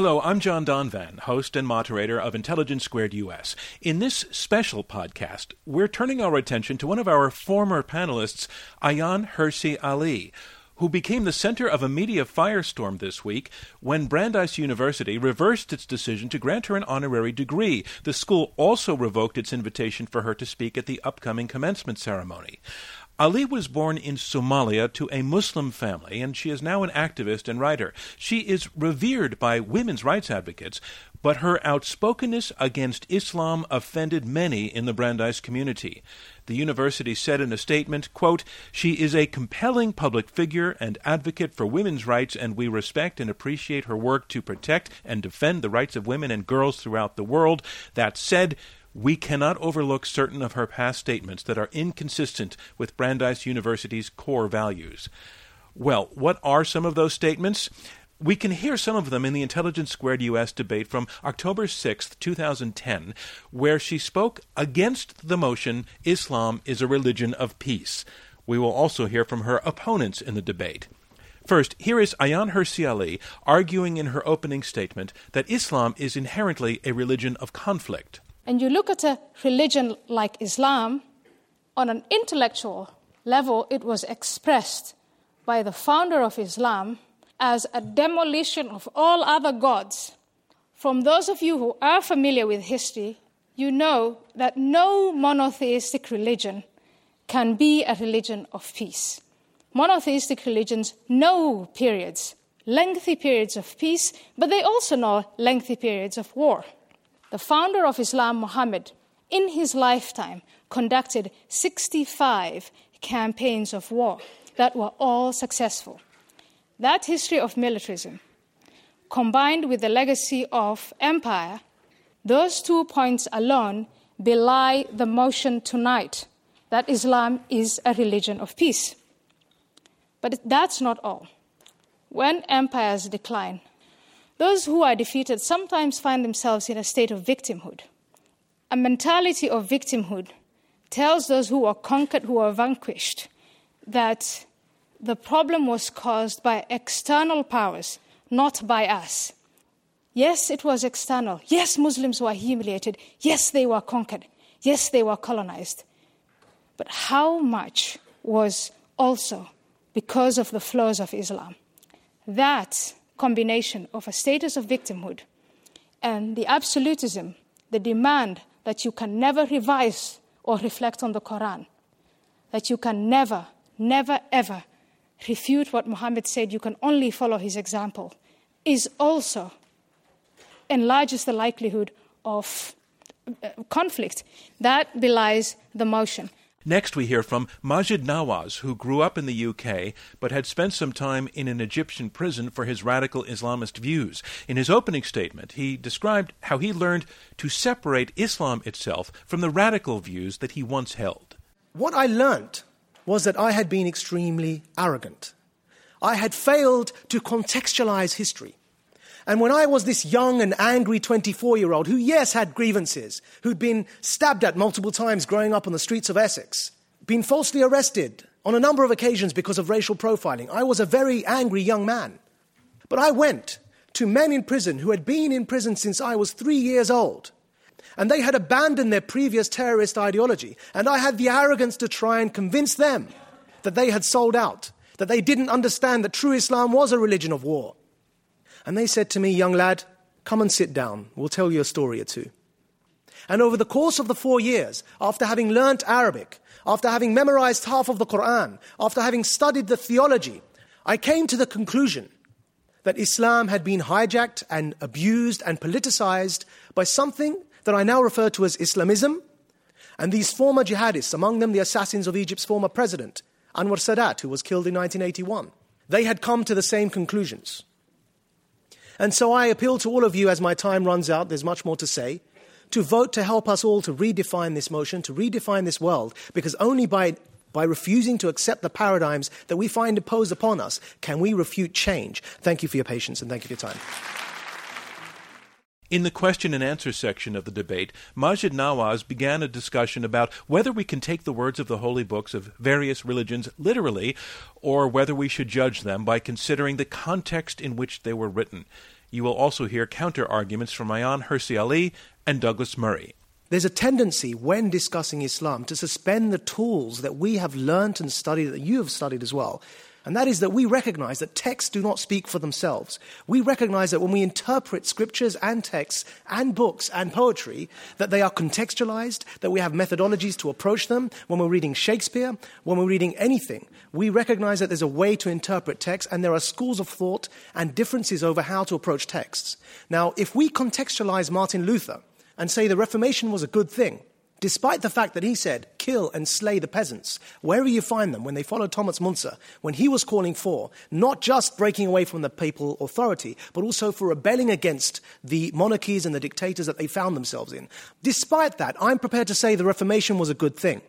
Hello, I'm John Donvan, host and moderator of Intelligence Squared US. In this special podcast, we're turning our attention to one of our former panelists, Ayaan Hirsi Ali, who became the center of a media firestorm this week when Brandeis University reversed its decision to grant her an honorary degree. The school also revoked its invitation for her to speak at the upcoming commencement ceremony. Ali was born in Somalia to a Muslim family, and she is now an activist and writer. She is revered by women's rights advocates, but her outspokenness against Islam offended many in the Brandeis community. The university said in a statement, quote, She is a compelling public figure and advocate for women's rights, and we respect and appreciate her work to protect and defend the rights of women and girls throughout the world. That said, we cannot overlook certain of her past statements that are inconsistent with Brandeis University's core values. Well, what are some of those statements? We can hear some of them in the Intelligence Squared US debate from October 6, 2010, where she spoke against the motion Islam is a religion of peace. We will also hear from her opponents in the debate. First, here is Ayaan Hirsi Ali arguing in her opening statement that Islam is inherently a religion of conflict and you look at a religion like Islam, on an intellectual level, it was expressed by the founder of Islam as a demolition of all other gods. From those of you who are familiar with history, you know that no monotheistic religion can be a religion of peace. Monotheistic religions know periods, lengthy periods of peace, but they also know lengthy periods of war the founder of Islam, Muhammad, in his lifetime conducted 65 campaigns of war that were all successful. That history of militarism, combined with the legacy of empire, those two points alone belie the motion tonight that Islam is a religion of peace. But that's not all. When empires decline, those who are defeated sometimes find themselves in a state of victimhood. A mentality of victimhood tells those who are conquered, who are vanquished, that the problem was caused by external powers, not by us. Yes, it was external. Yes, Muslims were humiliated. Yes, they were conquered. Yes, they were colonized. But how much was also because of the flaws of Islam? That combination of a status of victimhood and the absolutism, the demand that you can never revise or reflect on the Quran, that you can never, never, ever refute what Muhammad said, you can only follow his example, is also enlarges the likelihood of uh, conflict. That belies the motion. Next, we hear from Maajid Nawaz, who grew up in the UK but had spent some time in an Egyptian prison for his radical Islamist views. In his opening statement, he described how he learned to separate Islam itself from the radical views that he once held. What I learned was that I had been extremely arrogant. I had failed to contextualize history. And when I was this young and angry 24 year old, who, yes, had grievances, who'd been stabbed at multiple times growing up on the streets of Essex, been falsely arrested on a number of occasions because of racial profiling, I was a very angry young man. But I went to men in prison who had been in prison since I was three years old. And they had abandoned their previous terrorist ideology. And I had the arrogance to try and convince them that they had sold out, that they didn't understand that true Islam was a religion of war, and they said to me, Young lad, come and sit down. We'll tell you a story or two. And over the course of the four years, after having learnt Arabic, after having memorized half of the Quran, after having studied the theology, I came to the conclusion that Islam had been hijacked and abused and politicized by something that I now refer to as Islamism. And these former jihadists, among them the assassins of Egypt's former president, Anwar Sadat, who was killed in 1981, they had come to the same conclusions. And so I appeal to all of you as my time runs out, there's much more to say, to vote to help us all to redefine this motion, to redefine this world, because only by, by refusing to accept the paradigms that we find imposed upon us can we refute change. Thank you for your patience and thank you for your time. In the question and answer section of the debate, Maajid Nawaz began a discussion about whether we can take the words of the holy books of various religions literally, or whether we should judge them by considering the context in which they were written. You will also hear counter arguments from Ayaan Hirsi Ali and Douglas Murray. There's a tendency when discussing Islam to suspend the tools that we have learnt and studied, that you have studied as well, and that is that we recognize that texts do not speak for themselves. We recognize that when we interpret scriptures and texts and books and poetry, that they are contextualized, that we have methodologies to approach them. When we're reading Shakespeare, when we're reading anything, we recognize that there's a way to interpret text and there are schools of thought and differences over how to approach texts. Now, if we contextualize Martin Luther and say the Reformation was a good thing, despite the fact that he said, kill and slay the peasants, wherever you find them, when they followed Thomas Müntzer, when he was calling for not just breaking away from the papal authority, but also for rebelling against the monarchies and the dictators that they found themselves in. Despite that, I'm prepared to say the Reformation was a good thing.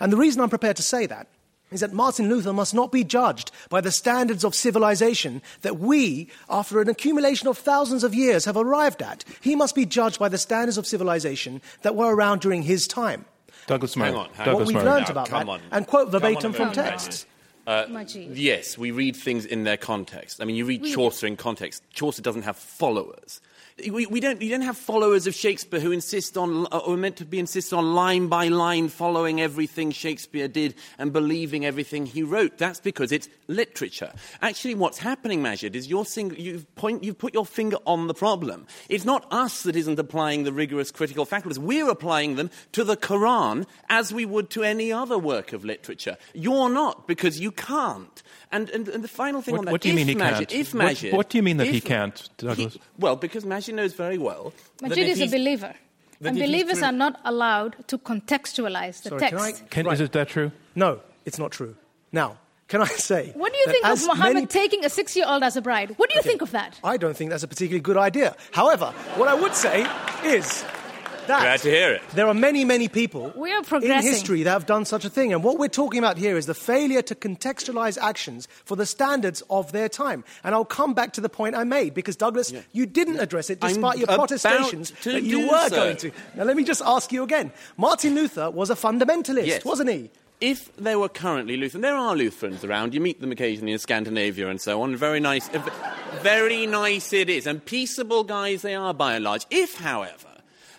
And the reason I'm prepared to say that is that Martin Luther must not be judged by the standards of civilization that we, after an accumulation of thousands of years, have arrived at. He must be judged by the standards of civilization that were around during his time. Douglas Murray. Hang on, hang Douglas what we've Murray. learned about come that, on. and quote Come on verbatim from texts. Uh, Maajid. Yes, we read things in their context. I mean, you read Chaucer in context. Chaucer doesn't have followers. We, we don't, you don't have followers of Shakespeare who insist on, uh, or are meant to be insist on line by line following everything Shakespeare did and believing everything he wrote. That's because it's literature. Actually, what's happening, Maajid, is you're sing- you've, point, you've put your finger on the problem. It's not us that isn't applying the rigorous critical faculties. We're applying them to the Quran as we would to any other work of literature. You're not, because you can't. And, and, and the final thing What- on that, what do you if mean he Maajid, can't? If What- Maajid, what do you mean that he can't, Douglas? he- well, because Maajid knows very well. that Maajid is a believer. And believers are not allowed to contextualize the Sorry, text. can I- Can, Right. Is it that true? No, it's not true. Now, can I say? What do you think of as Muhammad many- taking a six year old as a bride? What do you think of that? I don't think that's a particularly good idea. However, what I would say is that Glad to hear it. there are many, many people We are in history that have done such a thing. And what we're talking about here is the failure to contextualize actions for the standards of their time. And I'll come back to the point I made because, Douglas, you didn't address it I'm despite your protestations that you were so. going to. Now, let me just ask you again. Martin Luther was a fundamentalist, Yes. wasn't he? If there were currently Lutheran, there are Lutherans around. You meet them occasionally in Scandinavia and so on. Very nice, very nice it is, and peaceable guys they are by and large. If, however,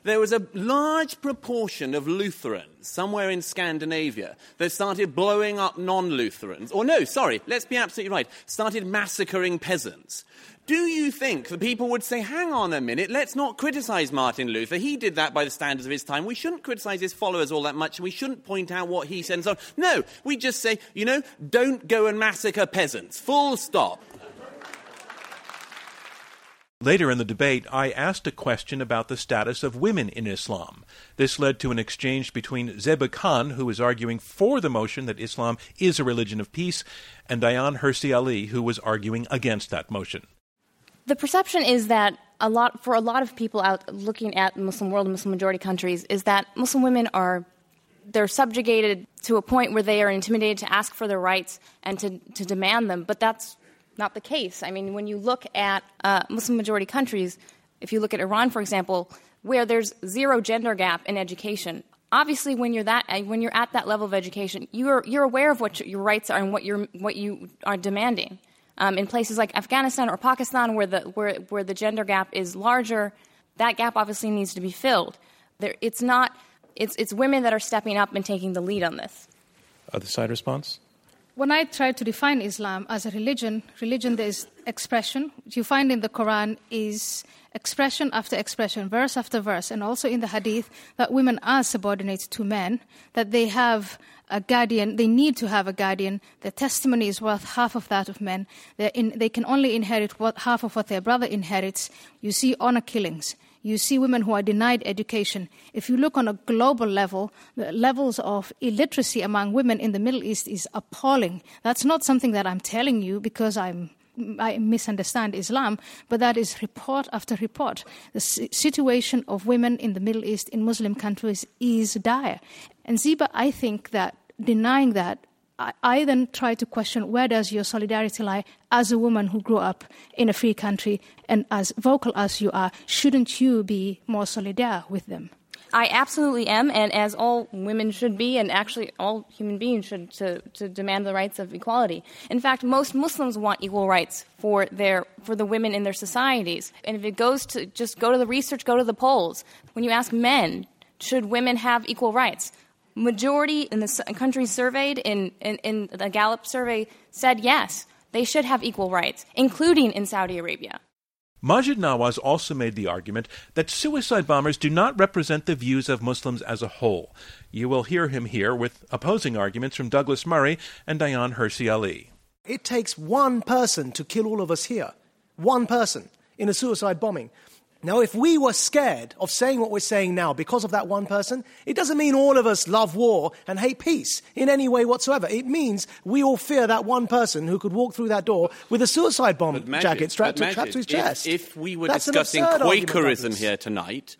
there was a large proportion of Lutherans somewhere in Scandinavia that started blowing up non-Lutherans, or no, sorry, let's be absolutely right, started massacring peasants. Do you think the people would say, hang on a minute, let's not criticize Martin Luther. He did that by the standards of his time. We shouldn't criticize his followers all that much, and we shouldn't point out what he said and so on. No, we just say, you know, don't go and massacre peasants. Full stop. Later in the debate, I asked a question about the status of women in Islam. This led to an exchange between Zeba Khan, who was arguing for the motion that Islam is a religion of peace, and Ayaan Hirsi Ali, who was arguing against that motion. The perception is that a lot for a lot of people out looking at the Muslim world and Muslim majority countries is that Muslim women are they're subjugated to a point where they are intimidated to ask for their rights and to, to demand them. But that's not the case. I mean, when you look at uh, Muslim majority countries, if you look at Iran, for example, where there's zero gender gap in education, obviously when you're that uh, when you're at that level of education, you're you're aware of what your rights are and what you're what you are demanding. Um, in places like Afghanistan or Pakistan, where the where where the gender gap is larger, that gap obviously needs to be filled. There, it's not. It's it's women that are stepping up and taking the lead on this. Other side response? When I try to define Islam as a religion, religion there is expression. What you find in the Quran is expression after expression, verse after verse, and also in the Hadith that women are subordinate to men, that they have a guardian, they need to have a guardian. Their testimony is worth half of that of men. In, they can only inherit what, half of what their brother inherits. You see honor killings. You see women who are denied education. If you look on a global level, the levels of illiteracy among women in the Middle East is appalling. That's not something that I'm telling you because I'm I misunderstand Islam, but that is report after report. The situation of women in the Middle East in Muslim countries is dire. And Zeba, I think that denying that I, then try to question where does your solidarity lie as a woman who grew up in a free country and as vocal as you are, shouldn't you be more solidar with them? I absolutely am, and as all women should be, and actually all human beings should, to, to demand the rights of equality. In fact, most Muslims want equal rights for their for the women in their societies. And if it goes to just go to the research, go to the polls. When you ask men, should women have equal rights? Majority in the countries surveyed in, in, in the Gallup survey said yes, they should have equal rights, including in Saudi Arabia. Maajid Nawaz also made the argument that suicide bombers do not represent the views of Muslims as a whole. You will hear him here with opposing arguments from Douglas Murray and Ayaan Hirsi Ali. It takes one person to kill all of us here. One person in a suicide bombing. Now, if we were scared of saying what we're saying now because of that one person, it doesn't mean all of us love war and hate peace in any way whatsoever. It means we all fear that one person who could walk through that door with a suicide bomb jacket strapped, to, strapped to his chest. If, if we were That's discussing Quakerism here tonight,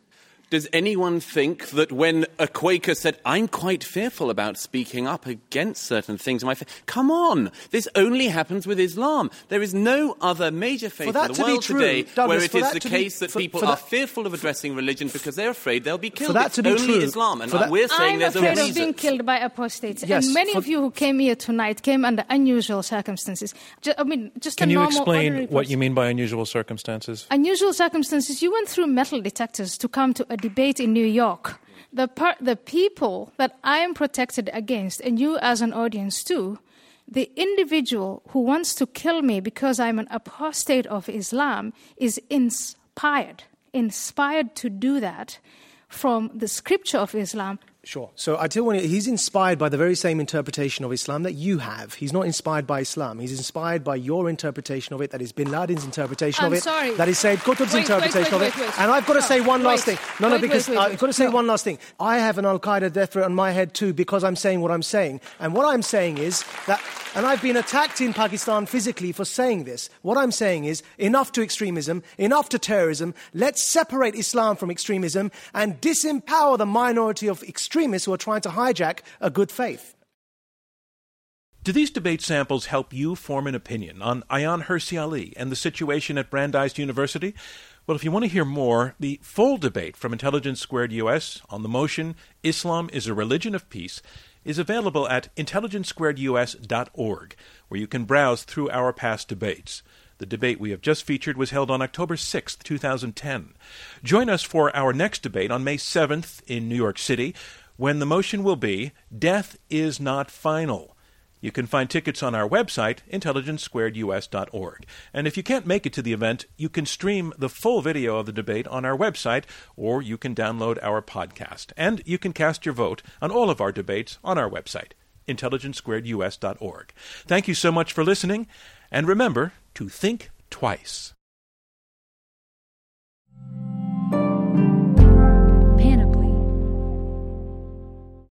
does anyone think that when a Quaker said, I'm quite fearful about speaking up against certain things in my faith, come on, this only happens with Islam. There is no other major faith in the world true, today Douglas, where it is the case be, that for, people for are fearful of addressing religion because they're afraid they'll be killed. For that it's to be only true, Islam. And that, we're saying I'm there's afraid a of being killed by apostates. Yes, and many for, of you who came here tonight came under unusual circumstances. Just, I mean, just Can a you normal, explain what you mean by unusual circumstances? Unusual circumstances. You went through metal detectors to come to a debate in New York. The, per- the people that I am protected against, and you as an audience too, the individual who wants to kill me because I'm an apostate of Islam is inspired, inspired to do that from the scripture of Islam Sure. So I tell you, he's inspired by the very same interpretation of Islam that you have. He's not inspired by Islam. He's inspired by your interpretation of it, that is Bin Laden's interpretation I'm of it, sorry. that is Sayyid Qutb's wait, interpretation wait, wait, of it. And I've got to no, say one last thing. No, no, because I've got to say no. one last thing. I have an Al Qaeda death threat on my head too because I'm saying what I'm saying. And what I'm saying is that, and I've been attacked in Pakistan physically for saying this. What I'm saying is enough to extremism, enough to terrorism. Let's separate Islam from extremism and disempower the minority of extremists who are trying to hijack a good faith. Do these debate samples help you form an opinion on Ayaan Hirsi Ali and the situation at Brandeis University? Well, if you want to hear more, the full debate from Intelligence Squared US on the motion Islam is a Religion of Peace is available at intelligencesquaredus.org, where you can browse through our past debates. The debate we have just featured was held on October 6, 2010. Join us for our next debate on May 7th in New York City, when the motion will be Death is Not Final. You can find tickets on our website, intelligencesquaredus.org. And if you can't make it to the event, you can stream the full video of the debate on our website, or you can download our podcast. And you can cast your vote on all of our debates on our website, intelligencesquaredus.org. Thank you so much for listening, and remember to think twice.